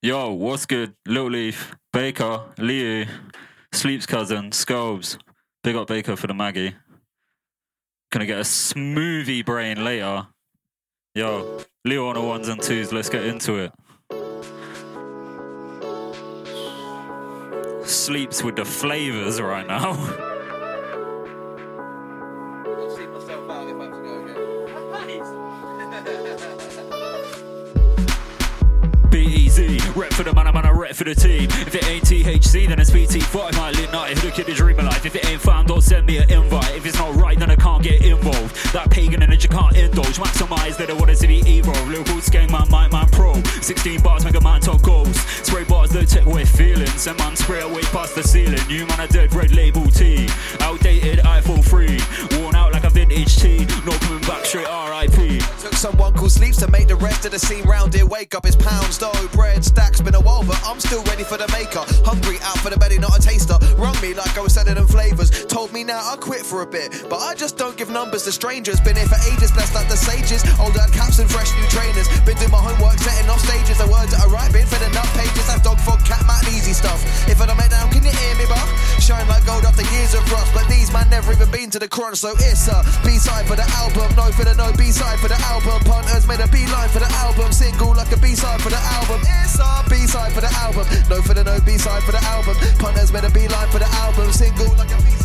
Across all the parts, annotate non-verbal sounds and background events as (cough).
Yo, what's good? Lil Leaf, Baker, Liu, Sleep's cousin, Scobez. Big up Baker for the Maggie. Gonna get a smoothie brain later. Yo, Leo on the ones and twos, let's get into it. Sleeps with the flavors right now. (laughs) rep for the man, I'm on a rep for the team. If it ain't THC, then it's PT5. My lit night, the kid is dream of life. If it ain't found, don't send me an invite. If it's not right, then I can't get involved. That pagan energy can't indulge. Maximize that I want it to be evil. Liverpool gang man, my man pro. 16 bars make a man talk goals. Spray bars that take away feelings. And man spray away past the ceiling. New man, a dead red label T. Outdated iPhone 3. Worn out vintage T. No coming back straight RIP. Took someone called Sleeps to make the rest of the scene round here. Wake up, it's pounds, dough, bread, stacks. Been a while, but I'm still ready for the maker. Hungry, out for the belly, not a taster. Rung me like I was selling them flavors. Told me now I'll quit for a bit, but I just don't give numbers to strangers. Been here for ages, blessed like the sages. Old dad caps and fresh new trainers. Been doing my homework, setting off stages. The words that I write, been filling up pages. That's dog fog, cat mat, to the crunch, so it's a B-side for the album. No for the no B-side for the album. Punters made a beeline for the album. Single like a B-side for the album. It's a B-side for the album. No for the no B-side for the album. Punters made a beeline for the album. Single like a B-side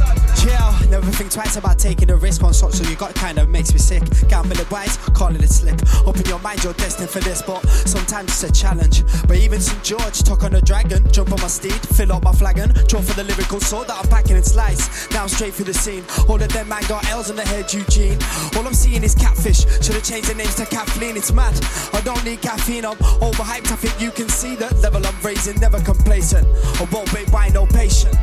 Chill, never think twice about taking a risk on such, so you got kinda makes me sick. Gambling wise, calling it slip. Open your mind, you're destined for this, but sometimes it's a challenge. But even St. George took on a dragon, jump on my steed, fill up my flagon, draw for the lyrical sword that I'm packing and slice. Now I'm straight through the scene. All of them man got L's on the head, Eugene. All I'm seeing is catfish. Should've changed the names to Kathleen, it's mad. I don't need caffeine, I'm overhyped. I think you can see the level I'm raising, never complacent. I won't wait by no patience.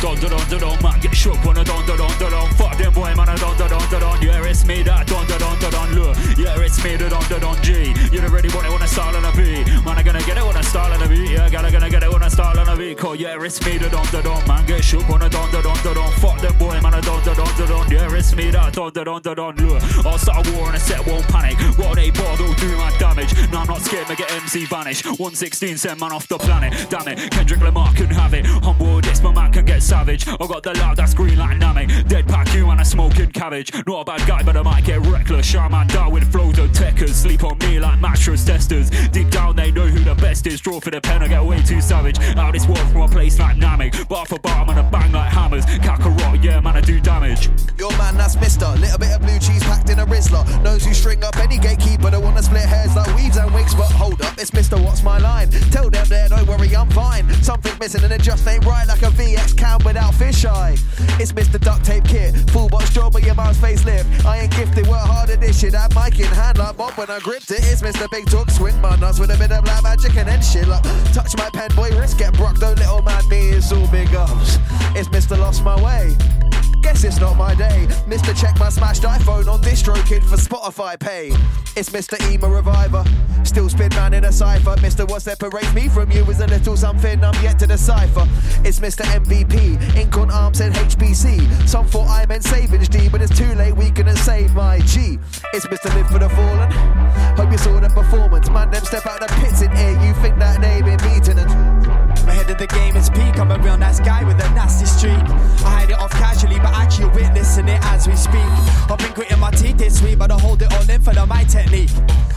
Don don don don don, man get shook when I don don don don don. Fuck them boy, man I don don don don don. Yeah, it's me that don don don don don. Look, yeah, it's me the don don don G. You don't really want it when I start on a beat. Man, I gonna get it when I start on a beat. Yeah, gotta gonna get it when I start on a beat. Cause yeah, it's me the don don don. Man get shook when I don don don don don. Fuck them boy, man I don don don don don. Yeah, it's me that don don don don don. Look, I'll start a war and a set won't panic. While they bother do my damage. No, I'm not scared, make it MC vanish. 116 send man off the planet. Damn it, Kendrick Lamar couldn't have it. Humble this, savage. I got the loud that's green like Namek. Dead pack you and a smoking cabbage. Not a bad guy, but I might get reckless. Shaman down with flows of techers. Sleep on me like mattress testers. Deep down, they know who the best is. Draw for the pen, I get way too savage. Out this world from a place like Namek. Bar for bar, I'm gonna bang like hammers. Kakarot, yeah, man, I do damage. Your man, that's Mister. Little bit of blue cheese packed in a Rizla. Knows who string up any gatekeeper that wanna split hairs like weaves and wigs. But hold up, it's Mister. What's my line? Tell them there, don't worry, I'm fine. Something missing and it just ain't right, like a VX cam without fisheye. It's Mr. Duct Tape Kit, full box job, but your mom's facelift. I ain't gifted, work hard at this shit. That mic in hand like Bob when I gripped it. It's Mr. Big Talk, squint my nuts with a bit of black magic and then shit like touch my pen, boy, wrist get broke. Don't little man me, it's all big ups. It's Mr. Lost My Way. Guess it's not my day. Mr. Check my smashed iPhone on DistroKid for Spotify pay. It's Mr. Ema Reviver. Still spin man in a cipher. Mr. What separates me from you is a little something I'm yet to decipher. It's Mr. MVP. Ink on arms and HBC. Some thought I meant Savage D, but it's too late. We couldn't save my G. It's Mr. Live for the Fallen. Hope you saw the performance. Man, them step out the pits in here. You think that they been beaten and Ahead of the game is peak. I'm a real nice guy with a nasty streak. I hide it as we speak. I've been gritting my teeth this week, but I hold it all in for the my technique.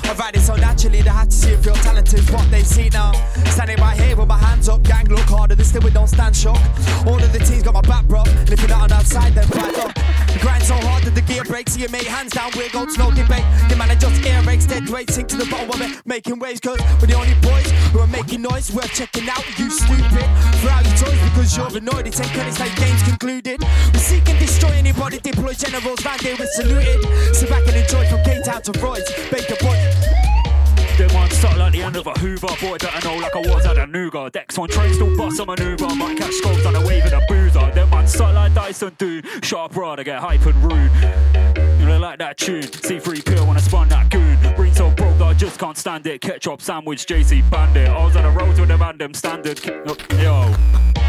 I ride it so naturally, they have to see if real talent is what they see now. Standing right here with my hands up, gang look harder, this still we don't stand shock. All of the teams got my back, bro. And if you're not on outside, then back up. Grind so hard that the gear breaks, you make hands down, we're goats, no debate. The man just ear rakes, dead weight, sink to the bottom of it, making waves, cause we're the only boys who are making noise, worth checking out, you stupid. Throw out your toys because you're annoyed, it's 10 credits like games concluded. We seek and destroy anybody, deploy generals, round here we're saluted. Sit back and enjoy from Cape Town to Royce, Baker Boy. Them ones suck like the end of a Hoover. Boy, I know like I was at a Nougat. Decks on train, still bust a maneuver. Might catch scopes on the wave in a boozer. Them ones suck like Dyson do. Sharp rod, I get hype and rude. You know, like that tune. C3 pill when I spun that goon. Green so broke that I just can't stand it. Ketchup sandwich, JC Bandit. I was on the road with and them standard. Yo.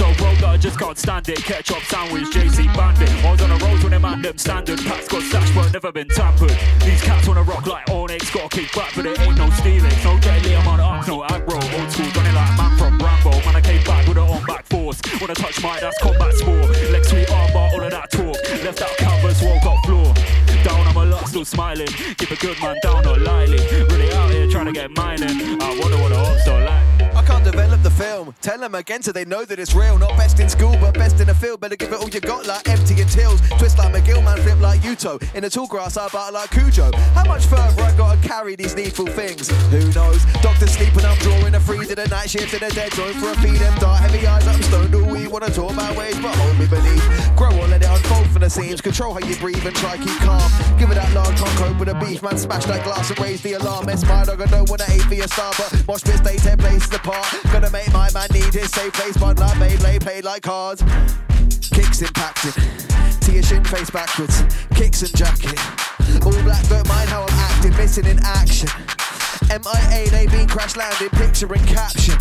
So broke that I just can't stand it. Ketchup sandwich, JC Bandit. I was on a roll to them and them standard. Pats got stashed, but never been tampered. These cats wanna rock like Onyx, gotta kick back, but it ain't no stealing. No jelly, I'm on arcs, no aggro. Old school, running like man from Rambo. Man, I came back with an on back force. Wanna touch my, that's combat sport. Leg sweet armbar, all of that talk. Left that canvas, walk up floor. Down, I'm a lot, still smiling. Keep a good man down, not lily. Really out here trying to get mining. I wonder what the hots are like. Develop the film. Tell them again so they know that it's real. Not best in school, but best in the field. Better give it all you got, like empty and tills. Twist like McGill, man, flip like Yuto. In the tall grass, I battle like Cujo. How much further I gotta carry these needful things? Who knows? Doctor sleeping, I'm drawing a freeze in the night shift in a dead zone for a feed them dark, heavy eyes, I'm stoned. All we wanna talk about ways, but hold me beneath. Grow or let it unfold from the seams. Control how you breathe and try keep calm. Give it that long, can't cope with a beef, man. Smash that glass and raise the alarm. It's my dog, I don't wanna aim for your star, but mosh pit stay 10 places apart. Gonna make my man need his safe place, but like Beyblade, played like cards. Kicks impacted, to your shin face backwards, kicks and jacket. All black, don't mind how I'm acting, missing in action. MIA, they been crash landed, picture and caption.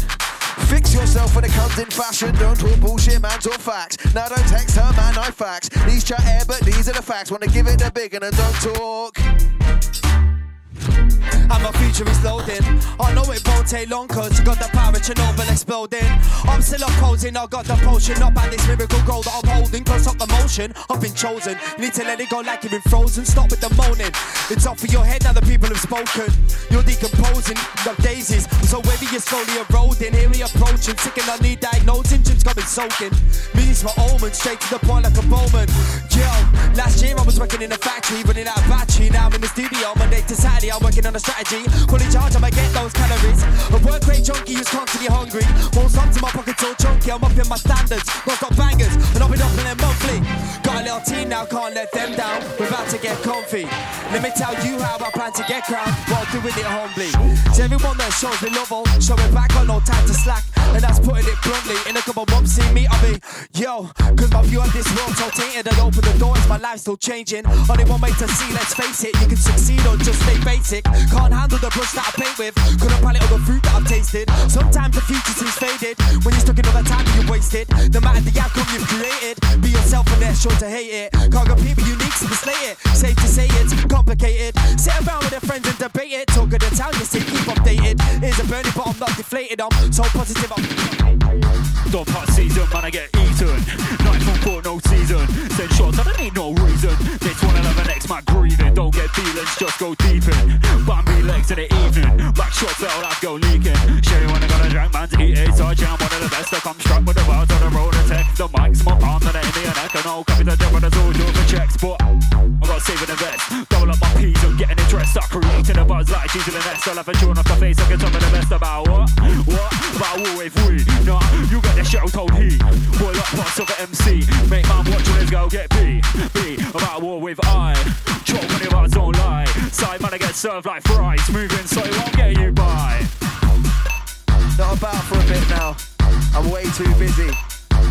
Fix yourself when it comes in fashion. Don't talk bullshit, man, talk facts. Now don't text her, man, I facts. These chat air, but these are the facts. Wanna give it a big and don't talk. And my future is loading. I know it won't take long cause you got the power of Chernobyl exploding. I'm still opposing, I got the potion. Not by this miracle goal that I'm holding. Cause up the motion, I've been chosen. You need to let it go like you've been frozen. Stop with the moaning. It's off of your head now the people have spoken. You're decomposing, got daisies. So whether you're slowly eroding, here we approaching. Sick and I need diagnosing, Jim's coming soaking. Means my omen, straight to the point like a bowman. Yo, last year I was working in a factory, running out of battery. Now I'm in the studio, Monday to Saturday, I'm working on a strategy. Fully charged, I might get those calories. A work rate junkie who's constantly hungry. Won't stop till my pockets all chunky. I'm up in my standards, not stop bangers, and I'll be in them monthly. Got a little team now, can't let them down. We're about to get comfy. Let me tell you how I plan to get crowned while doing it humbly. To everyone that shows me love, I'll show it back, got no time to slack. And that's putting it bluntly. In a couple of months, see me, I'll be yo. Cause my view of this world so tainted. And open the doors, my life's still changing. Only one way to see, let's face it. You can succeed or just stay basic. Can't handle the brush that I paint with. Couldn't palette all the fruit that I've tasted. Sometimes the future seems faded. When you're stuck in all the time you wasted. No matter the outcome you've created. Be yourself and they're sure to hate it. Can't compete with unique, so slay it. Safe to say it's complicated. Sit around with your friends and debate it. Talk of the town, you see, keep updated. Here's a burning, but I'm not deflated. I'm so positive. I'm Dog hot season, man, I get eaten. Night from court, no season. Send shots, I don't need no reason. This one another next, man, grieving. Don't get feelings, just go deep in. Bambi legs in the evening. Back shot fell, I go leaking. Sherry when I got a drink, man's eat it. So I'm one of the best. I come struck with the words on the road attack. The mic's my palm, then in the neck. And I'll copy the devil, that's all do for checks. But I got saving the best. Double up my P's and getting dressed. Start creating a buzz like she's in the nest. I'll have a tune off the face. I can tell me the best about what? What? About war if we? Nah, you got the show told he. Boy, up parts of the MC. Make man watching his go get B. B. About war with I. Choke on your bars, don't lie. Side man, I get served like fries. Moving so it won't get you by. Not about for a bit now. I'm way too busy.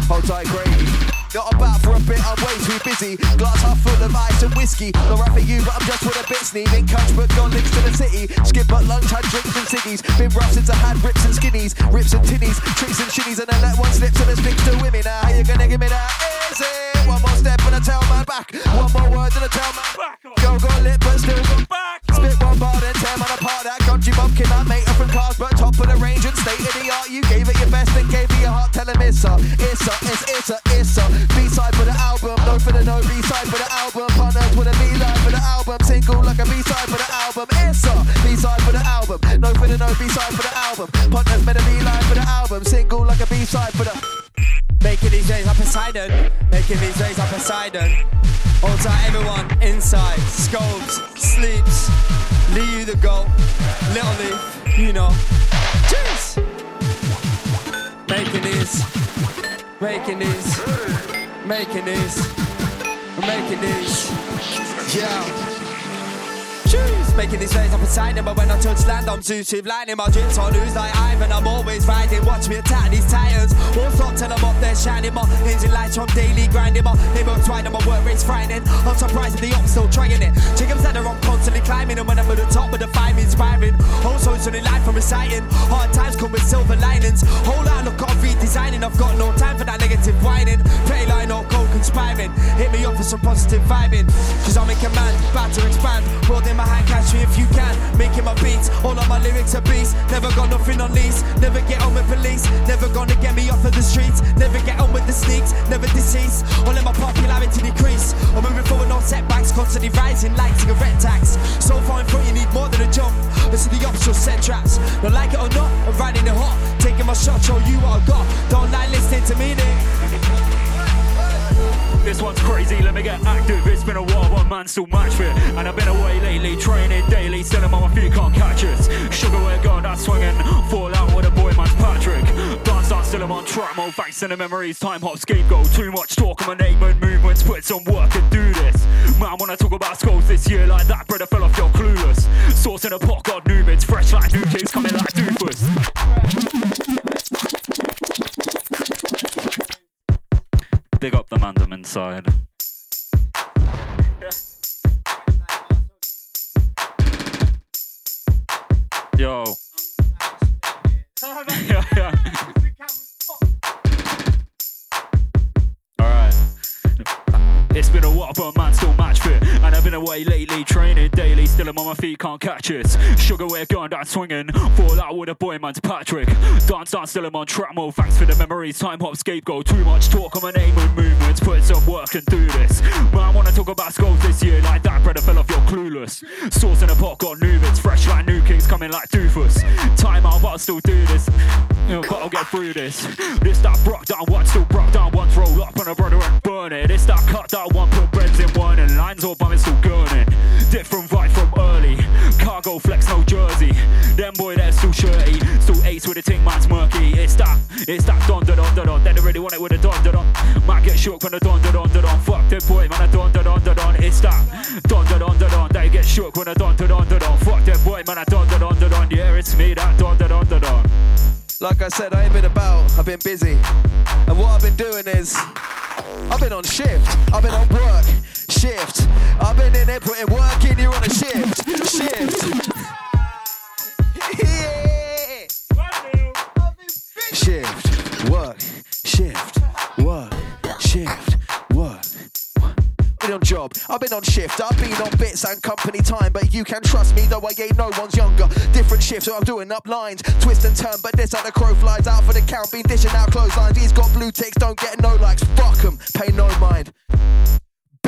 Hold tight, gravy. Not about for a bit, I'm way too busy. Glass half full of ice and whiskey. Not right for you, but I'm just with a bit sneezing. Couch, but gone links to the city. Skip but lunch, had drinks and ciggies. Been rough since I had rips and skinnies. Rips and tinnies, tricks and shitties. And I let one slip, so there's sticks to women. Now, how you gonna give me that? Is it? One more step and I tell my back. One more word and I tell my Back. Go, go, lit, but still go Back Spit one bar, then tear man apart. That country bumpkin, that mate up from cars, but top of the range and state of the art. You gave it your best and gave your heart. Tell him it's a, it's a, it's, it's a, it's a. B-side for the album, no for the no B-side for the album. Partners with a B-line for the album. Single like a B-side for the album. It's a B-side for the album, no for the no B-side for the album. Partners with a B-line for the album. Single like a B-side for the. Making these days up Poseidon. Making these days up Poseidon. All time, everyone inside. Scopes, sleeps. leave you the goal, Little Leaf, you know. Making these. Making these. Making these. Making these. Yeah. Cheers! Making these ways up inside them, but when I touch land, I'm Zeus with lightning. My drips on lose like Ivan. I'm always riding. Watch me attack these titans. Won't stop till I'm up there shining. My engine lights from daily grinding. My neighborhood twine my work rate's frightening. I'm surprised that the ops still trying it. Chickens that are I'm constantly climbing, and when I'm at the top of the five, inspiring. Also, it's only life from reciting. Hard times come with silver linings. Hold Whole outlook got redesigning. I've got no time for that negative whining. Petty line or cold conspiring. Hit me up for some positive vibing. Cause I'm in command, about to expand. World in my hand, catch me if you can. Making my beats, all of my lyrics are beats. Never got nothing on these, never get on with police. Never gonna get me off of the streets, never get on with the sneaks, never deceased. Or let my popularity decrease. I'm moving forward, no setbacks, constantly rising like cigarette tax. So far in front, you need more than a jump. Listen to the optional set traps. But like it or not, I'm riding it hot. Taking my shot, show you what I got. Don't like listening to me, Nick. This one's crazy, let me get active. It's been a while, one man still match fit. And I've been away lately, training daily, I'm my feet, can't catch us. Sugar, we're gone, that's swinging. Fall out with a boy, man's Patrick. Dance, dance, still I'm on track mode. Thanks to the memories, time hop, scapegoat. Too much talk, I'm an eight man movements, put some work and do this. Man, when I talk about skulls this year, like that, brother fell off, you're clueless. Sauce in a pot, got new bits, fresh like new kings, coming like doofus. Big up the mandem inside. Yo. yeah, yeah. It's been a while, but man still match fit. And I've been away lately, training daily. Still I'm on my feet, can't catch it. Sugar, we're going down swinging. Fall out with a boy, man's Patrick. Dance, dance, still I'm on track mode. Thanks for the memories. Time hop, scapegoat. Too much talk, on my name and movements. Put some work and do this. Man, I wanna talk about skulls this year. Like that, brother fell off, you're clueless. Sauce in a pot, got new bits. Fresh like new kings, coming like doofus. Time out, but I'll still do this. But I'll get through this. This that broke down one, still broke down once. Roll up on a brother and burn it. This that cut down one, put breads in one, and lines all bumming still gurning. Different vibe from early. Cargo flex, no jersey. Them boy, they're still shirty. Still ace with a ting, man's murky. It's that, it's that don da don da don. They don't really want it with a don da don. Might get shook when a don da don da don. Fuck the boy, man, a don da don da don. It's that don da don da don. They get shook when a don da don da don. Fuck the boy, man, a don da don da don. Yeah, it's me, that don da don da don. Like I said, I ain't been about, I've been busy. And what I've been doing is, I've been on shift, I've been on work, shift. I've been in there putting work in, you're on a shift, shift. yeah. Shift, work, shift, work, shift. Been on job, I've been on shift, I've been on bits and company time, but you can trust me, though I ain't no one's younger. Different shifts, so I'm doing up lines, twist and turn, but this how the crow flies out for the count, been dishing out clotheslines. He's got blue ticks, don't get no likes, fuck 'em, pay no mind.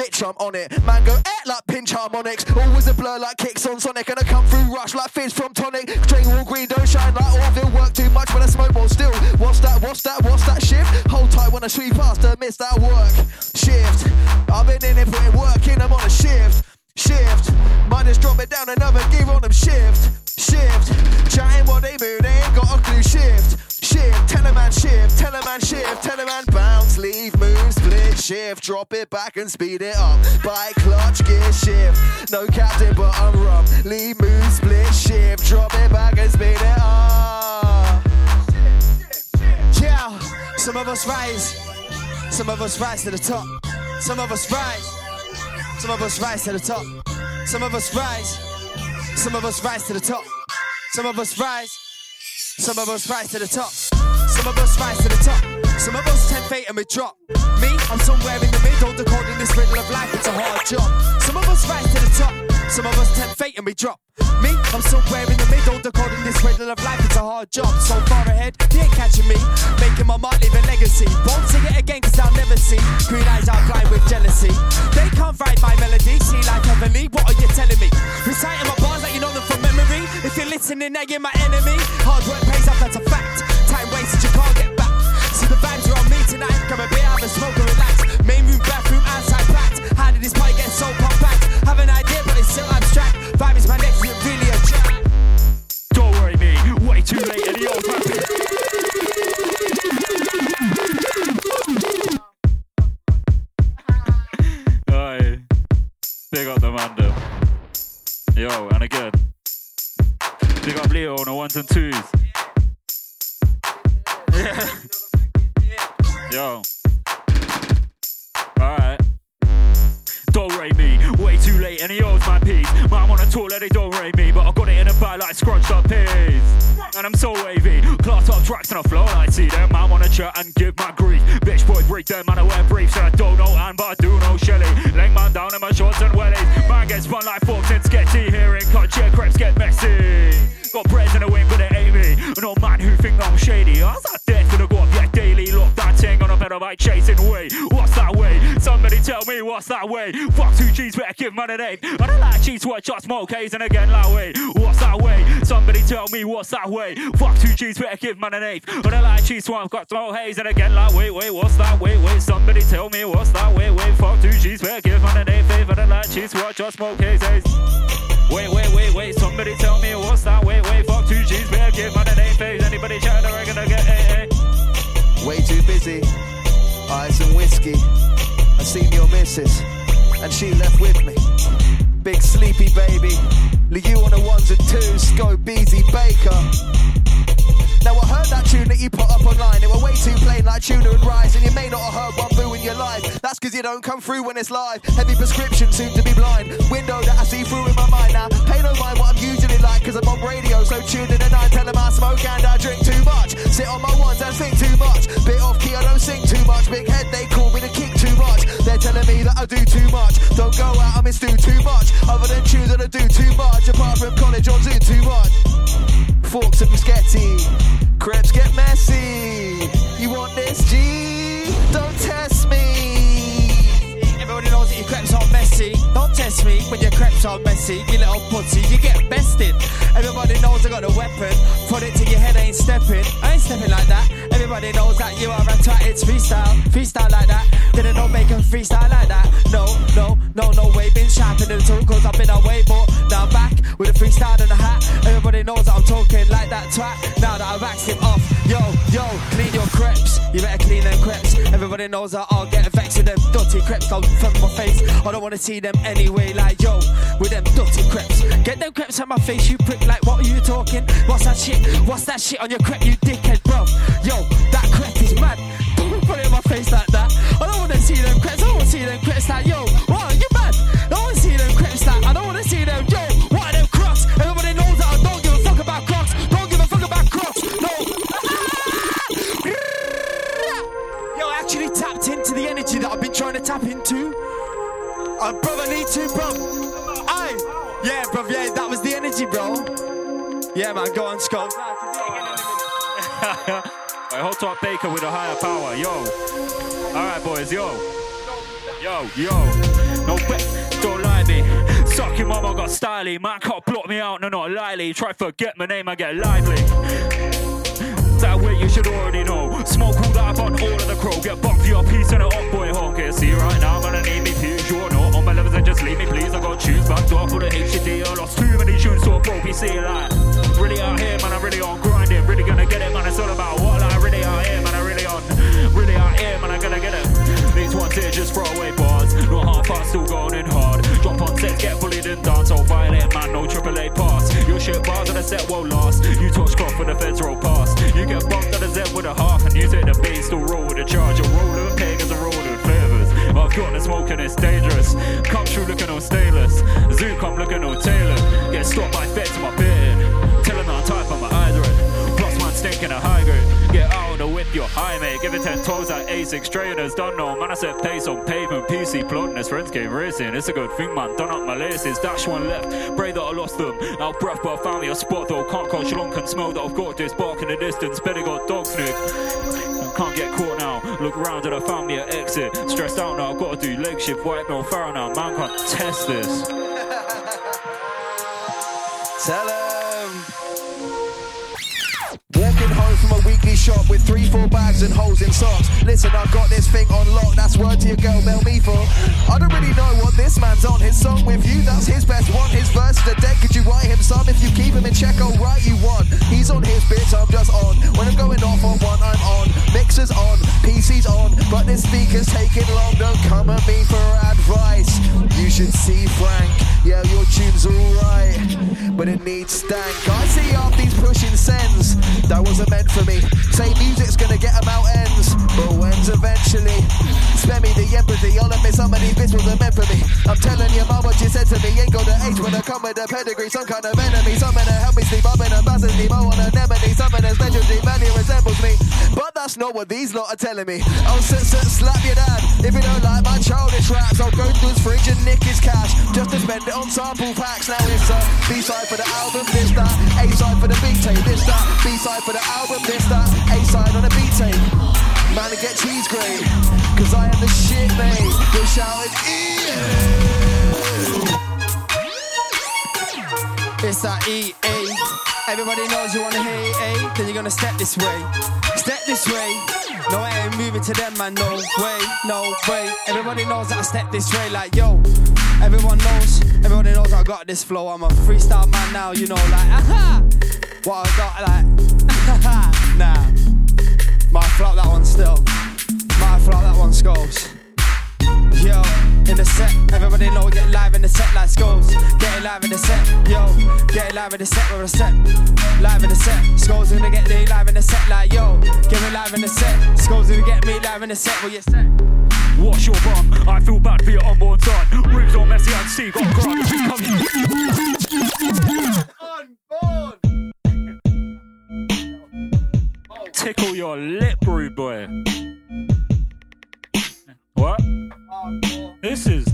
Bitch, I'm on it. Man go eh like pinch harmonics. Always a blur like kicks on Sonic. And I come through rush like fizz from tonic. Drink all green, don't shine like Orville. Work too much when I smoke more still. What's that? What's that? What's that shift? Hold tight when I sweep past her, miss that work. Shift. I've been in it putting work in, I'm on a shift. Shift. Might just drop it down another gear on them. Shift. Shift. Chatting while they move, they ain't got a clue. Shift. Shift, tell a man shift, tell a man shift, tell a man bounce, leave, move, split, shift, drop it back and speed it up. Bike, clutch, gear, shift. No captain, but I'm rum. Leave, move, split, shift, drop it back and speed it up. Yeah, some of us rise, some of us rise to the top. Some of us rise, some of us rise to the top. Some of us rise, some of us rise to the top. Some of us rise, some of us rise to the top. Some of us rise to the top. Some of us tempt fate and we drop. Me, I'm somewhere in the middle, decoding this riddle of life. It's a hard job. Some of us rise to. Some of us tempt fate and we drop. Me, I'm somewhere in the middle, decoding this riddle of life. It's a hard job. So far ahead, they ain't catching me. Making my mark, leaving legacy. Won't sing it again, cause I'll never see. Green eyes are blind with jealousy. They can't write my melody. See life heavenly. What are you telling me? Reciting my bars like you know them from memory. If you're listening, now you're my enemy. Hard work pays off, that's a fact. Time wasted, you can't get back. See the vibes are on me tonight. Grab a beer, have a smoke and relax. Main room, bathroom, And I'm so wavy, class up tracks and I flow I see them. Man, wanna chat and give my grief. Bitch boy, break them, man, I wear briefs, and I what's that way. Fuck two G's, better give man an eight. I don't like cheese, what just smoke haze and again like way. What's that way? Somebody tell me what's that way. Fuck two G's, better give man an eight. I don't like cheese, what I've got smoke haze and again like wait, wait, what's that way? Wait, somebody tell me what's that way? Wait, fuck two G's, better give man an eight. I don't like cheese, what just smoke haze. Eh? haze. Wait, wait, wait, wait, somebody tell me what's that? Wait, wait, fuck two G's, better give man an eight. Phase. Anybody chatting, I reckon I get a a. Eh? Way too busy. Ice and whiskey. I seen your missus, and she left with me. Big sleepy baby. You on the ones and twos, Scope Beezy Baker. Now I heard that tune that you put up online. It were way too plain like tuna and rice, and you may not have heard one boo in your life. That's cause you don't come through when it's live. Heavy prescription, soon to be blind. Window that I see through in my mind now. Pay no mind what I'm usually like, cause I'm on radio, so tuned in and I tell them I smoke and I drink too much. Sit on my ones and think too much. Bit off key, I don't sing too much. Big head, they call me the kick too much. They're telling me that I do too much. Don't go out, I miss do too much. Other than tunes that I do too much. Apart from college on Zoom too much. Forks and biscotti. Crepes get messy. You want this, G? Don't test me. Everybody knows that your crepes are messy. Don't test me when your crepes are messy. You little pussy, you get bested. Everybody knows I got a weapon. Put it to your head, ain't stepping. I ain't stepping like that. Everybody knows that you are a twat. It's freestyle, freestyle like that. Didn't know make a freestyle like that. No, no, no, no way. Been sharpening the tool cause I've been away, but now I'm back with a freestyle and a hat. Everybody knows that I'm talking twat. Now that I've waxed him off, yo, yo, clean your crepes. You better clean them crepes. Everybody knows that I'll get vexed with them dirty crepes. Don't from my face. I don't wanna see them anyway. Like yo, with them dirty crepes. Get them crepes on my face, you prick. Like what are you talking? What's that shit? What's that shit on your crepe, you dickhead, bro? Yo, that crepe is mad. (laughs) Put it in my face like that. I don't wanna see them crepes. I don't wanna see them crepes like yo. Trying to into. Uh, brother, need to, bro. Aye. Yeah, bro. Yeah, that was the energy, bro. Yeah, man. Go on, Scott. (laughs) Wait, hold top Baker with a higher power, yo. Alright, boys, yo. Yo, yo. No bet, don't lie me. Suck your mama got styly. Man can't block me out, no, not lightly. Try forget my name, I get lively. That way should already know. Smoke all that on all of the crow. Get bumped for your piece and a up boy. Yeah, see right now, I'm gonna need me please. You're not on my levels and just leave me please. I got tunes back door for the HTT. I lost too many tunes so I broke PC like. Really out here, man, I'm really on grinding. Really gonna get it, man. It's all about what like really out here, man. I'm really on. Really out here, man. I'm gonna get it. These ones here just throw away bars. Not half fast, still going in hard. Drop on sets, get bullied and dance. Oh, violent, man. No triple A pass. Your shit bars on the set won't last. You touch cloth when the feds roll. You take the base, still roll a charge. A roller with pagans and roller flavors. I've got the smoke and it's dangerous. Come through looking all stainless. Zoo come looking all tailored. Get stopped by feds to my beard. Tell them I'm type on my eyes red. Plus man stinking a high grade. Get you're high, mate. Give it 10 toes at A6 trainers. Don't know, man. I set pace on pavement. PC plotting as friends game racing. It's a good thing, man. Done up my laces. Dash one left. Pray that I lost them. Out breath, but I found me a spot though. Can't coach long can smell that I've got this bark in the distance. Better got dog sniff. Can't get caught now. Look around and I found me an exit. Stressed out now, gotta do leg shift. White no Farrow now. Man can't test this. (laughs) Tell him. Walking home from a weekly shop with three, four bags and holes in socks. Listen, I've got this thing on lock. That's word to your girl, Mel me for. I don't really know what this man's on. His song with you, that's his best one. His verses are dead. Could you write him some? If you keep him in check, I'll write you one. He's on his bitch, I'm just on. When I'm going off on one, I'm on. Mixers on, PC's on, but this speaker's taking long. Don't come at me for advice. You should see Frank. Needs stank. I see half these pushing sends. That wasn't meant for me. Say music's gonna get them out ends, but when's eventually? Spare me the empathy. I'll admit some of these bits wasn't meant for me. I'm telling your mum what you said to me. Ain't got the age when I come with a pedigree. Some kind of enemy. Some of them help me sleep up in a me. More on an anemone. Some of them legendary value resembles me. But that's not what these lot are telling me. I'll sit, sit, slap your dad. If you don't like my childish raps, I'll go through his fridge and nick his cash. Just to spend it on sample packs. Now it's a B-side for the album, this, that. A-side for the big tape, this, that. B-side for the album, this, that. A-side on the a B tape. Man, I get cheese grade. Cause I am the shit, mate. Your shouting, It's that EA. Everybody knows you wanna hear A, then you're gonna step this way. Step this way. No, I ain't moving to them, man. No way, no way. Everybody knows that I step this way, like yo. Everyone knows, everybody knows I got this flow. I'm a freestyle man now, you know, like (laughs) aha. What I got, like (laughs) nah. Live in the set with a set. Live in the set. Skulls gonna get me live in the set like yo. Get me live in the set. Skulls gonna get me live in the set with your set. Wash your bum. I feel bad for your unborn son. Rooms all messy and see got crumbs. Tickle your lip, rude boy. What? This is.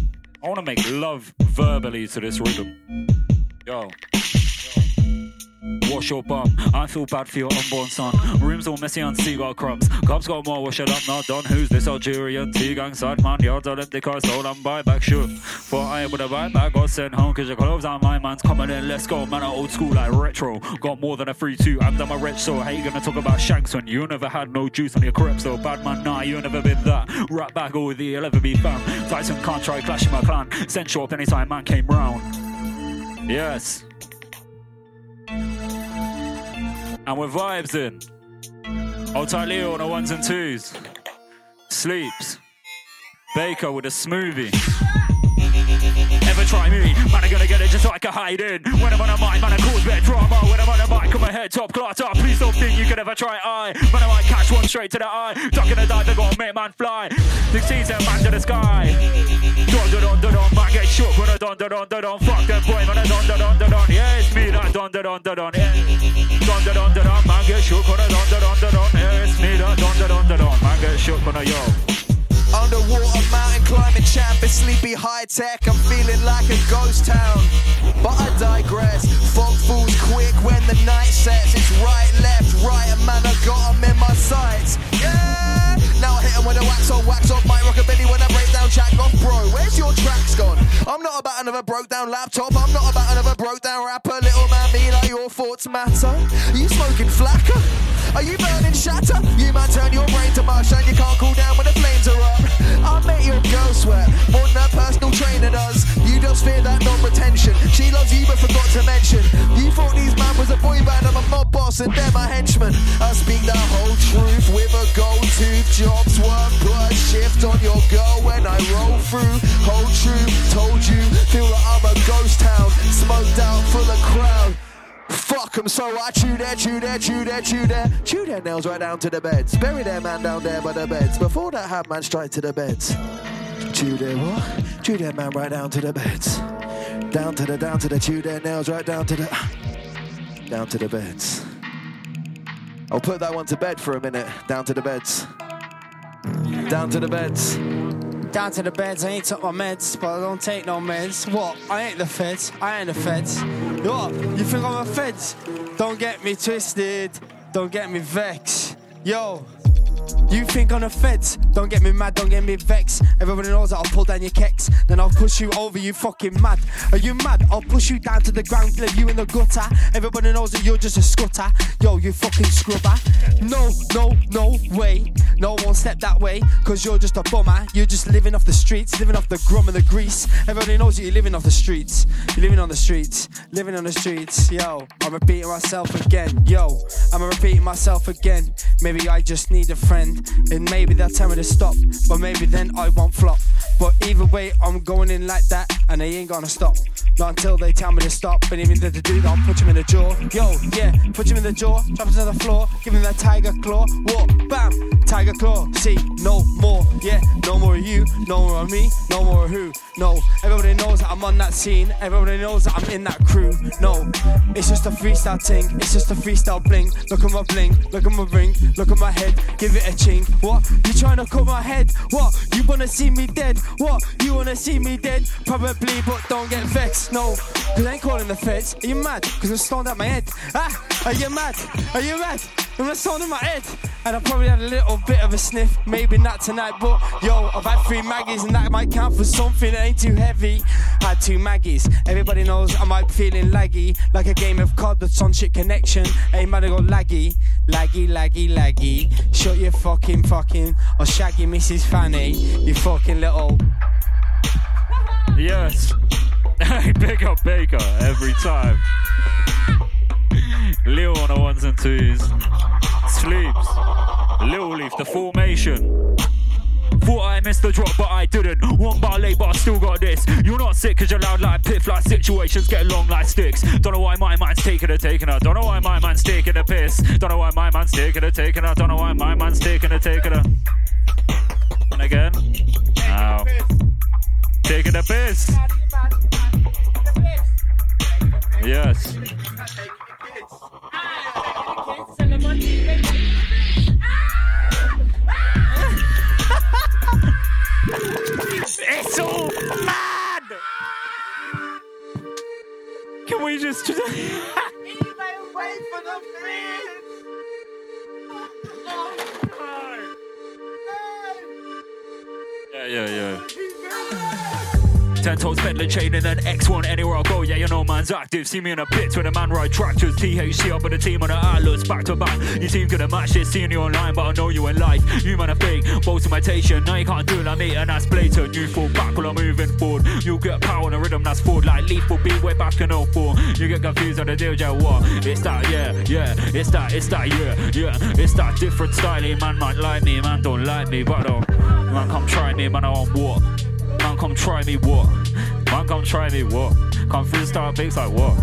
I want to make love verbally to this rhythm. Yo. Wash your bum. I feel bad for your unborn son. Rooms all messy and seagull crumbs. Cops got more, wash it up, not done. Who's this Algerian T-gang side man? Yards empty cars, sold and buy back sure. For I would have buy back, got sent home, cause your clothes are my man's coming in. Let's go, man, old school like retro. Got more than a 3-2, and I'm a rich so how you gonna talk about shanks when you never had no juice on your crep? So bad man, nah, you never been that. Rap back all the you'll ever be fam. Tyson can't try clashing my clan. Sent show up anytime man came round. Yes. And with vibes in. Old tight Leo on the ones and twos. Sleeps. Baker with a smoothie. Ever try me? Man, I'm gonna get it just so I can hide in. When I'm on a mic, man, I cause bad drama. When I'm on a mic, on my head top class up. Please don't think you could ever try I. Man, I might catch one straight to the eye. Ducking a dive, they gonna make man fly. Succeeds that man to the sky. Don don don don don, man get shook when I don don don don don. Fuck them boy, man I don don don don don. Yeah, it's me that don don don don don. Yeah. Don don don don don, man get shook when I don don don don don. Yeah, it's me that don don don don don. Man get shook when I yo. Underwater mountain climbing is sleepy high tech. I'm feeling like a ghost town. But I digress. Fog falls quick when the night sets. It's right, left, right, and man, I got 'em in my sights. Yeah! Now I hit 'em with a wax oh, on, wax off. My rockabilly when I break down jack off, bro. Where's your tracks gone? I'm not about another broke down laptop. I'm not about another broke down rapper. Little man, me like your thoughts matter. Are you smoking flakka? Are you burning shatter? You might turn your brain to mush and you can't cool down when the flames are up. I'll make your girl sweat more than a personal trainer does. You just fear that non-retention. She loves you but forgot to mention. You thought these man was a boy band, I'm a mob boss and they're my henchmen. I speak the whole truth with a gold tooth. Jobs work, a shift on your girl when I roll through. Whole truth, told you, feel like I'm a ghost town. Smoked out full of crowd. Fuck 'em, so I chew their, chew their, chew their, chew their, chew their nails right down to the beds. Bury their man down there by the beds. Before that, have man straight to the beds. Chew their what? Chew their man right down to the beds. Down to the, down to the, chew their nails right down to the, down to the beds. I'll put that one to bed for a minute. Down to the beds. Down to the beds. Down to the beds, I ain't took my meds, but I don't take no meds. What? I ain't the feds, I ain't the feds. What? You think I'm a feds? Don't get me twisted, don't get me vexed. Yo, you think I'm the feds? Don't get me mad, don't get me vexed. Everybody knows that I'll pull down your kecks, then I'll push you over, you fucking mad. Are you mad? I'll push you down to the ground, leave you in the gutter. Everybody knows that you're just a scutter. Yo, you fucking scrubber. No, no, no way. No one step that way, cause you're just a bummer. You're just living off the streets, living off the grum and the grease. Everybody knows that you're living off the streets. You're living on the streets, living on the streets. Yo, I'm repeating myself again. Yo, I'm repeating myself again. Maybe I just need a friend, and maybe they'll tell me to stop, but maybe then I won't flop. But either way, I'm going in like that, and they ain't gonna stop. Not until they tell me to stop, and even if they do, I'll put him in the jaw. Yo, yeah, put him in the jaw, drop him to the floor, give him that tiger claw. What? Bam, tiger claw. See, no more, yeah, no more of you, no more of me, no more of who. No, everybody knows that I'm on that scene, everybody knows that I'm in that crew. No, it's just a freestyle ting, it's just a freestyle bling. Look at my bling, look at my ring, look at my head, give it What? You trying to cut my head? What? You wanna see me dead? What? You wanna see me dead? Probably, but don't get vexed. No, I ain't calling the feds. Are you mad? Cause I'm stoned out my head. Ah, are you mad? Are you mad? And that's on in my head. And I probably had a little bit of a sniff, maybe not tonight, but yo, I've had three Maggies and that might count for something that ain't too heavy. I had two Maggies. Everybody knows I might be feeling laggy, like a game of COD that's on shit connection. Hey man, I go laggy, laggy, laggy, laggy. Shut your fucking fucking or shaggy Mrs. Fanny, you fucking little. Yes. (laughs) Big up Baker every time. Lil on the ones and twos. Sleeps. Lil Leaf, the formation. Thought I missed the drop, but I didn't. One bar late, but I still got this. You're not sick, cause you're loud like piff, like situations get long like sticks. Don't know why my man's taking a taking a. Don't know why my man's taking a piss. Don't know why my man's taking a taking a. Don't know why my man's taking a taking a. And again. Ow. Taking a piss. Yes. Ten toes Bentley chain and then X1 anywhere I go. Yeah, you know man's active. See me in a pit when a man ride tractors. THC up with the team on the outlets back to back. Your team gonna match this. Seeing you online, but I know you in life. You man a fake, both imitation. Now you can't do like me, and that's blatant. You fall back while I'm moving forward. You get power on the rhythm that's forward like lethal. Be way back in 04. You get confused on the deal, yeah, what? It's that, yeah, yeah. It's that, it's that, yeah, yeah. It's that different style. Man might like me, man don't like me, but uh, man come try me, man I want what? Man, come try me, what? Man, come try me, what? Come freestyle beats like what?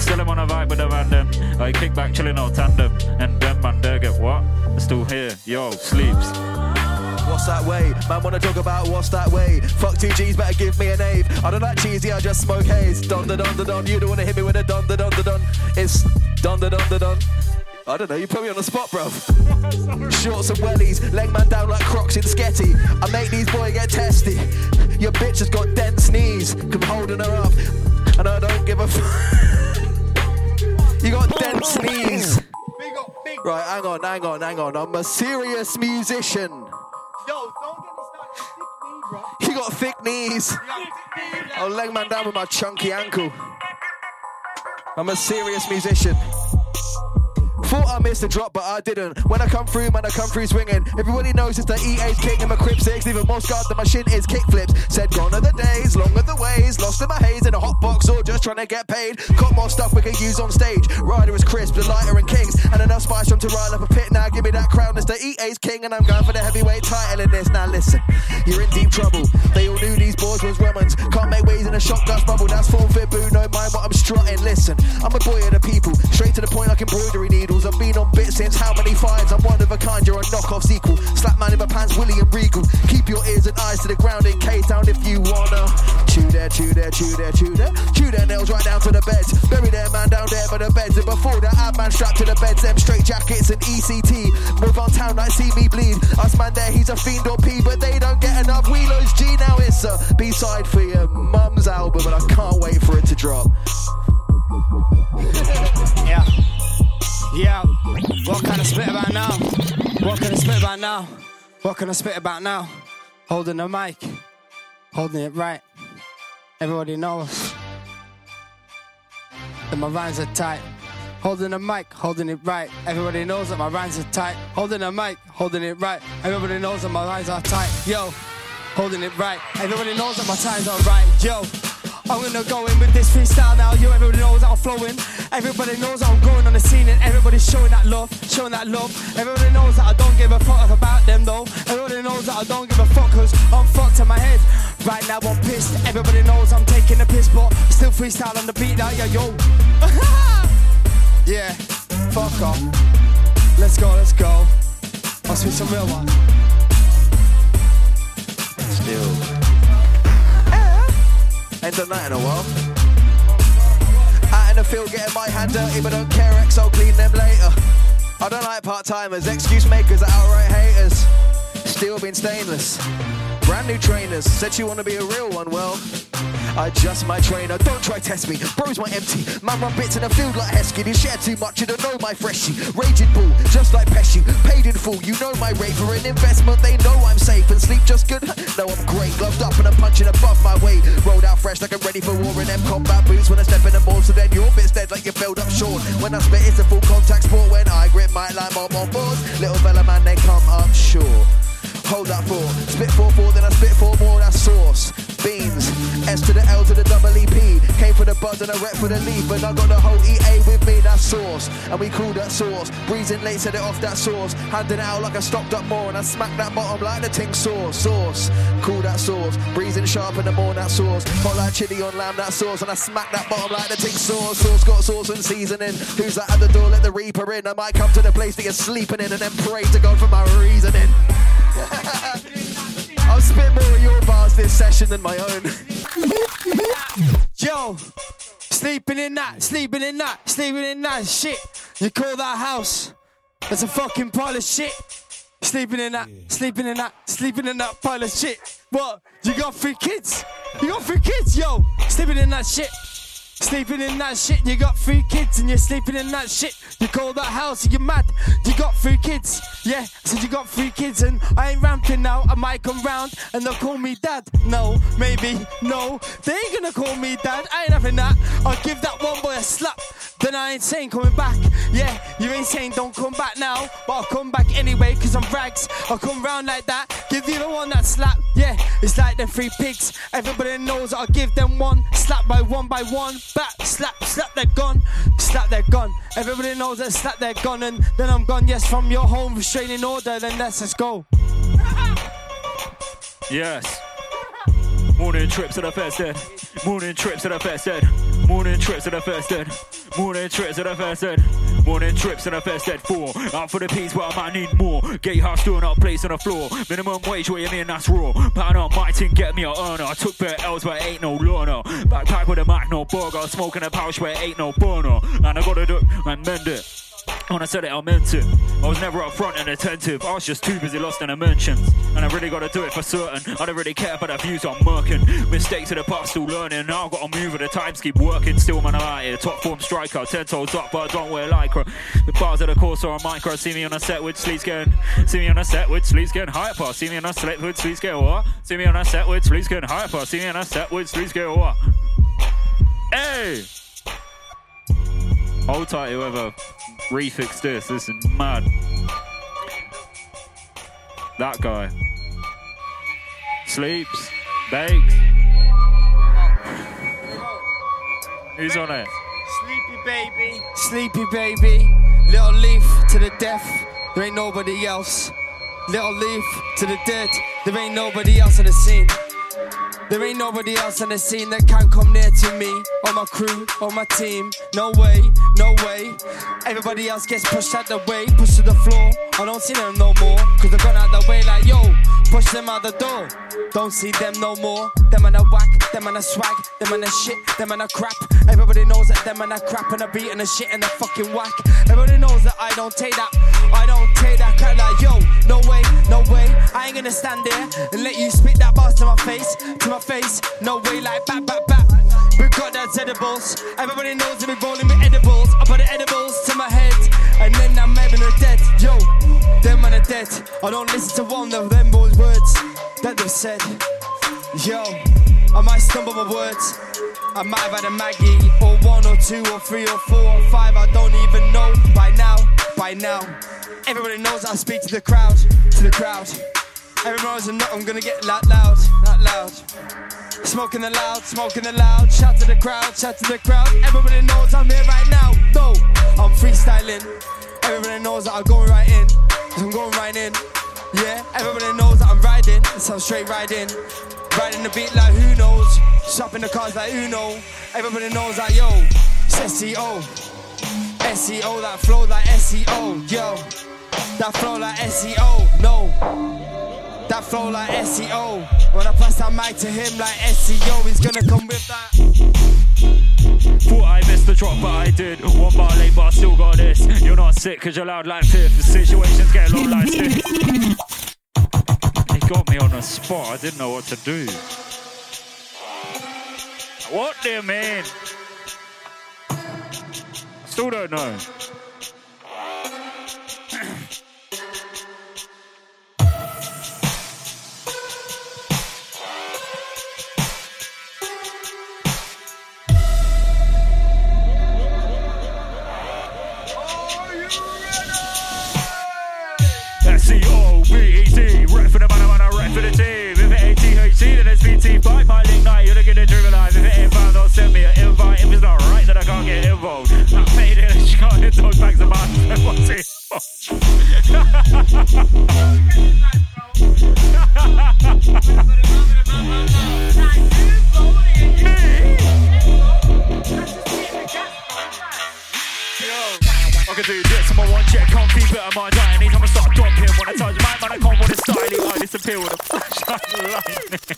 Still I'm on a vibe with man them. I kick back, chilling on tandem. And then man, there get what? Still here, yo, sleeps. What's that way? Man wanna talk about what's that way? Fuck two G's, better give me an A. I don't like cheesy, I just smoke haze. Don da don da don. You don't wanna hit me with a don da don da don. It's don da don da don. I don't know, you put me on the spot, bruv. (laughs) Shorts and wellies, leg man down like crocs in sketty. I make these boy get testy. Your bitch has got dense knees, come holding her up, and I don't give a fuck. (laughs) you got dense knees. Right, hang on, hang on, hang on. I'm a serious musician. Yo, don't get me started. Thick knee, bro. (laughs) You got thick knees. I'll leg man down with my chunky ankle. I'm a serious musician. Thought I missed a drop, but I didn't. When I come through, man, I come through swinging. Everybody knows it's the EA's king and my crib six. Even more scarred than my shin is kickflips. Said gone are the days, long are the ways. Lost in my haze in a hot box or just trying to get paid. Got more stuff we can use on stage. Rider is crisp, the lighter and kings. And enough spice from to rile up a pit. Now give me that crown. It's the EA's king, and I'm going for the heavyweight title in this. Now listen, you're in deep trouble. They all knew these boys was Romans. Can't make waves in a shotgun bubble. That's form fit boo. No mind what I'm strutting. Listen, I'm a boy of the people. Straight to the point like embroidery needles. I've been on bits since how many fives? I'm one of a kind. You're a knockoff sequel. Slap man in my pants, William Regal. Keep your ears and eyes to the ground in K Town if you wanna. Chew there, chew there, chew there, chew there. Chew their nails right down to the beds. Bury their man down there by the beds. And before that, ad man strapped to the beds. Them straight jackets and ECT. Move on town like see me bleed. Us man there, he's a fiend or P, but they don't get enough. Wheelos G now it's a B-side for your mum's album, and I can't wait for it to drop. (laughs) Yeah. What can I spit about now? What can I spit about now? What can I spit about now? Holding the mic. Holding it right. Everybody knows that my rhymes are tight. Holding the mic, holding it right. Everybody knows that my rhymes are tight. Holding the mic, holding it right. Everybody knows that my rhymes are tight. Yo, holding it right. Everybody knows that my times are right. Yo, I'm gonna go in with this freestyle now. Yo, everybody knows I'm flowing. Everybody knows I'm going on the scene and everybody's showing that love, showing that love. Everybody knows that I don't give a fuck about them though. Everybody knows that I don't give a fuck cause I'm fucked in my head. Right now I'm pissed. Everybody knows I'm taking a piss, but still freestyle on the beat like yo, yo. (laughs) yeah, fuck off. Let's go, let's go. I'll switch some real one. Still. Ain't done that in a while. Out in the field getting my hand dirty, but don't care, X, I'll clean them later. I don't like part timers, excuse makers are outright haters. Still been stainless. Brand new trainers, said you wanna be a real one, well. I adjust my trainer, don't try test me. Bro's my empty. Man run bits in the field like Heskey. You share too much, you don't know my freshie. Raging bull, just like Pesci. Paid in full, you know my rate for an investment. They know I'm safe and sleep just good. (laughs) no, I'm great. Gloved up and I'm punching above my weight. Rolled out fresh like I'm ready for war in them combat boots. When I step in the ball, so then your bit's dead like you filled up short. When I spit, it's a full contact sport. When I grip my line, I'm on boards. Little fella man, they come up short. Hold that four. Spit four four, then I spit four more. That's sauce. Beans. S to the L to the double EP. Came for the buzz and I rep for the leaf. But I got the whole EA with me. That's sauce. And we call that sauce. Breezing late, set it off that sauce. Handing it out like I stocked up more. And I smack that bottom like the ting sauce. Sauce. Cool that sauce. Breezing sharp in the morning. That sauce. Hot like chili on lamb. That sauce. And I smack that bottom like the ting sauce. Sauce got sauce and seasoning. Who's that at the door? Let the reaper in. I might come to the place that you're sleeping in and then pray to God for my reasoning. I'll spit more of your bars this session than my own. Yo, sleeping in that, sleeping in that, sleeping in that shit. You call that house? That's a fucking pile of shit. Sleeping in that, sleeping in that, sleeping in that pile of shit. What? You got three kids? You got three kids, yo. Sleeping in that shit. Sleeping in that shit, you got three kids and you're sleeping in that shit. You call that house, you mad? You got three kids, yeah. Said you got three kids and I ain't ramping now. I might come round and they'll call me dad. No, maybe, no, they ain't gonna call me dad. I ain't having that. I'll give that one boy a slap. Then I ain't saying coming back. Yeah, you ain't saying don't come back now, but I'll come back anyway, cause I'm rags. I'll come round like that, give you the one that slap. Yeah, it's like them three pigs. Everybody knows I'll give them one, slap by one by one back, slap, slap their gun, slap their gun. Everybody knows that slap their gun, and then I'm gone. Yes, from your home, restraining order. Then let's just go. Yes. Morning trips to the first end. Morning trips to the first end. Morning trips to the first end. Morning trips to the first end. Morning trips to the first end. Four. Out for the piece, but I might need more. Gatehouse doing up place on the floor. Minimum wage, what you mean? That's raw. Pound on my team, get me a earner. I took bare L's, but ain't no learner. Backpack with a Mac, no burger. Smoking a pouch where ain't no burner. And I gotta do and mend it. When I said it, I meant it. I was never upfront and attentive. I was just too busy lost in the mentions. And I really gotta do it for certain. I don't really care about the views I'm murking. Mistakes of the past, still learning. Now I gotta move with the times, keep working. Still, man, I'm out here. Top form striker, ten toes up, but I don't wear lycra. The bars of the course are a micro. See me on a set with sleeves getting. See me on a set with sleeves getting hyper. See me on a set with sleeves getting what? See me on a set with sleeves getting hyper. See me on a set with sleeves getting what? Hey! Hold tight, whoever refix this. This is mad. That guy. Sleeps. Bakes. Who's on it? Sleepy baby, sleepy baby. Little leaf to the death, there ain't nobody else. Little leaf to the dead, there ain't nobody else on the scene. There ain't nobody else on the scene that can come near to me, or my crew, or my team. No way, no way. Everybody else gets pushed out the way, pushed to the floor. I don't see them no more, cause they've gone out the way like yo, push them out the door. Don't see them no more. Them on a whack, them on a swag, them on a shit, them on a crap. Everybody knows that them on a crap and a beat and a shit and a fucking whack. Everybody knows that I don't take that, I don't take that crap like yo, no way, no way. I ain't gonna stand there and let you spit that bars to my face, to my face. No way, like back, back, back. We got that edibles. Everybody knows that we rolling with edibles. I put the edibles to my head, and then I'm having a dead. Yo, them man are dead. I don't listen to one of them boys' words that they've said. Yo, I might stumble my words. I might have had a Maggie, or one, or two, or three, or four, or five. I don't even know by now. By now, everybody knows I speak to the crowd, to the crowd. Everyone knows I'm, not, I'm gonna get loud, loud, not loud. Smoking the loud, smoking the loud. Shout to the crowd, shout to the crowd. Everybody knows I'm here right now. No, I'm freestyling. Everybody knows that I'm going right in. I'm going right in. Yeah, everybody knows that I'm riding. So I'm straight riding. Riding the beat like who knows. Shopping the cars like who know. Everybody knows that yo, it's SEO. SEO, that flow like SEO. Yo, that flow like SEO. No. That flow like SEO. When I pass that mic to him like SEO, he's gonna come with that. Thought I missed the drop, but I did. One bar this. You're not sick, cause you're loud like fifth. Situations get low like stick. He got me on a the spot. I didn't know what to do. What do you mean? Still don't know. In, she can't hit those bags of man. What's it? I can do this on my one check, can't keep it on my diet. Anytime I start dropping, when I touch my man, I can't want to style it. I disappear with a flash of lightning.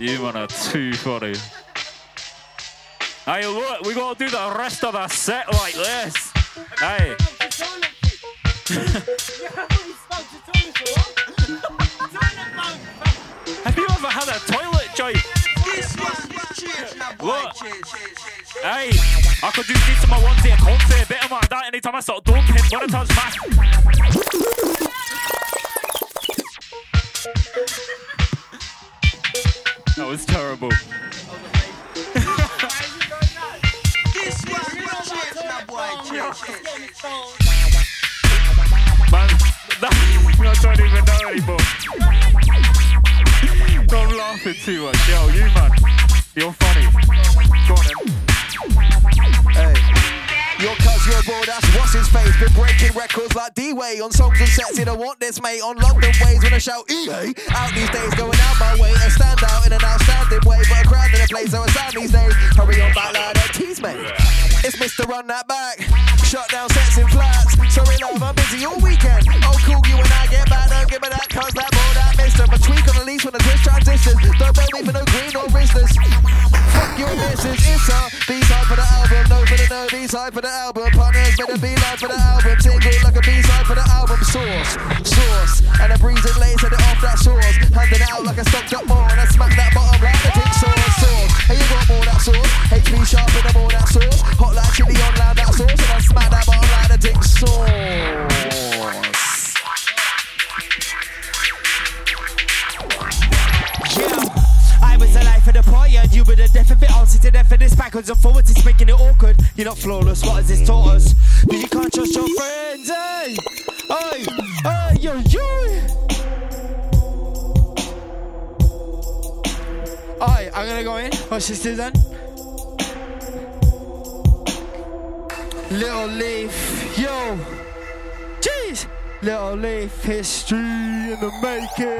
You man are too funny. Hey, look, we gotta do the rest of our set like this. Hey, (laughs) have you ever had a toilet joy? What? Hey, I could do this on my onesie, I can't a bit of my that anytime I start dumping. When I touch my. Was terrible. Man, (laughs) I don't even know anymore. Don't laughing too much. Yo, you man, you're funny. Go on then. Your you're that's what's his face. Been breaking records like D-Way on songs and sets. You don't want this, mate. On London ways when I shout EA. Out these days, going out my way. A stand out in an outstanding way. But a crowd in a place, so a sound these days. Hurry on back like that tease, mate. It's Mr. Run That Back. Shut down sets in flats. Sorry, love, I'm busy all weekend. I'll call you when I get back. Don't give me that cuz that more that mister. My tweak on the leash B-side for the album. Partners better be line for the album. Single like a B-side for the album. Sauce, sauce. And a breezing late, set it off that sauce. Handing out like I stocked up more. And I smack that bottom I'm gonna go in. Oh, What's this do then? Little Leaf, yo. Jeez. Little Leaf, history in the making.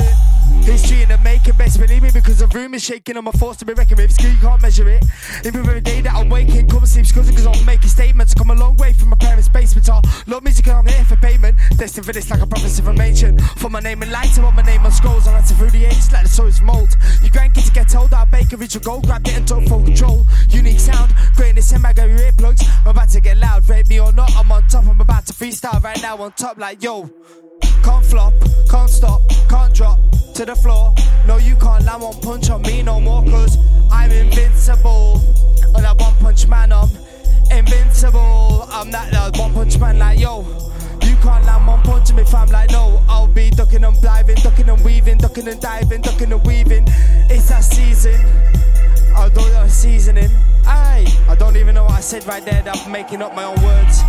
History in the making, best believe me, because the room is shaking. I'm a force to be reckoned with. Skill, you can't measure it. Improve every day that I'm waking. Come sleep, because because I'm making statements. Come a long way from my parents' basement. I love music and I'm here for payment. Destined for this like a prophecy from ancient. For my name in light, I want my name on scrolls. I answer through the ages like the soil's mold. You grandkids get told that Bake a ritual gold. Grab it and took full control. Unique sound, greatness in my got your earplugs. I'm about to get loud, rate me or not. I'm on top, I'm about to freestyle right now on top, like yo. Can't flop, can't stop, can't drop to the floor. No, you can't land one punch on me no more, cause I'm invincible. On that one punch man, I'm invincible. I'm that, that one punch man, like yo. Can't land one punch on me, fam. Like no, I'll be ducking and diving, ducking and weaving, ducking and diving, ducking and weaving. It's that season. I don't know seasoning. Aye, I don't even know what I said right there. I'm making up my own words.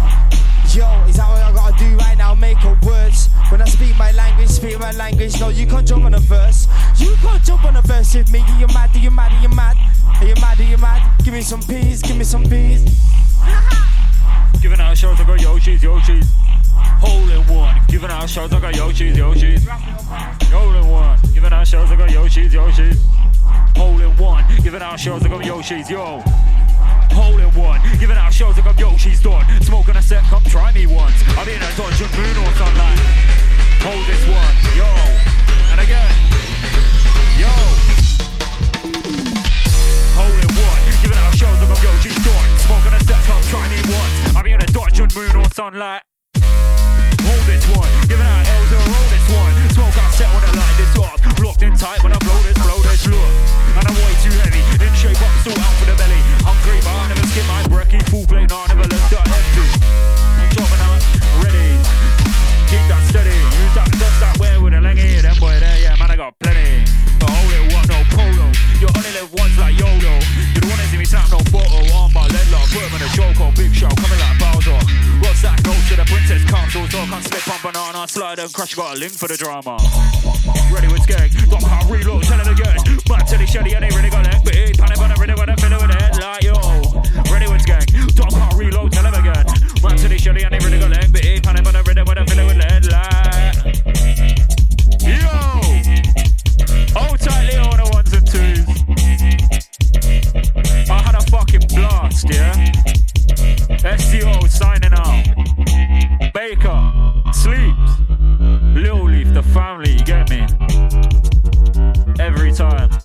Yo, is that what I gotta do right now? Make up words. When I speak my language, speak my language. No, you can't jump on a verse. You can't jump on a verse with me. Are you mad? Are you mad? Are you mad? Are you mad? Are you mad? Give me some peas. Give me some peas. Giving out shows, I got Yoshi's, Yoshi's. Hole one. Giving out shows, I got Yoshi's, Yoshi's. Hole one. Giving out shows, I got Yoshi's, Yoshi's. Hole in one. Giving out shows, I got Yoshi's, yo. Hole one. Giving out shows, I got Yoshi's done. Smoking a set, come try me once. I'm in a dungeon moon or something. Hold this one, yo. And again, yo. Hole one. Giving out shows, I got Yoshi's done. Smoking a set, come try me once. I'm in a dungeon on like. Hold Set when I light this up. Locked in tight when I blow this, blow this look. And I'm way too heavy, in shape up, still out for the belly. Hungry, but I never skip my brekkie. Full plate, no, I never left that empty. Chopping out, ready. Keep that steady. Use that dust that way with a leggy. Them boy there, yeah, man, I got plenty. But hold it, what, no polo. You only live once like YOLO. You don't wanna see me snap no photo. On my lead lock, put him in a choke big show, coming like Bowser. What's that? Go to the princess comes, all can't slip on banana, slide and crush, got a limb for the drama. Ready with skeg, got power reload, tell him again. But tell the shelly and they really got left beat. Panic but I really wanna fill it with a like yo. Ready with skeg, got power reload, tell him again. Man tell the shelly and they really got left beat. Panic but I really wanna fill it with a like Yo! Hold tightly on the ones and twos. I had a fucking blast, yeah? family, you get me? Every time.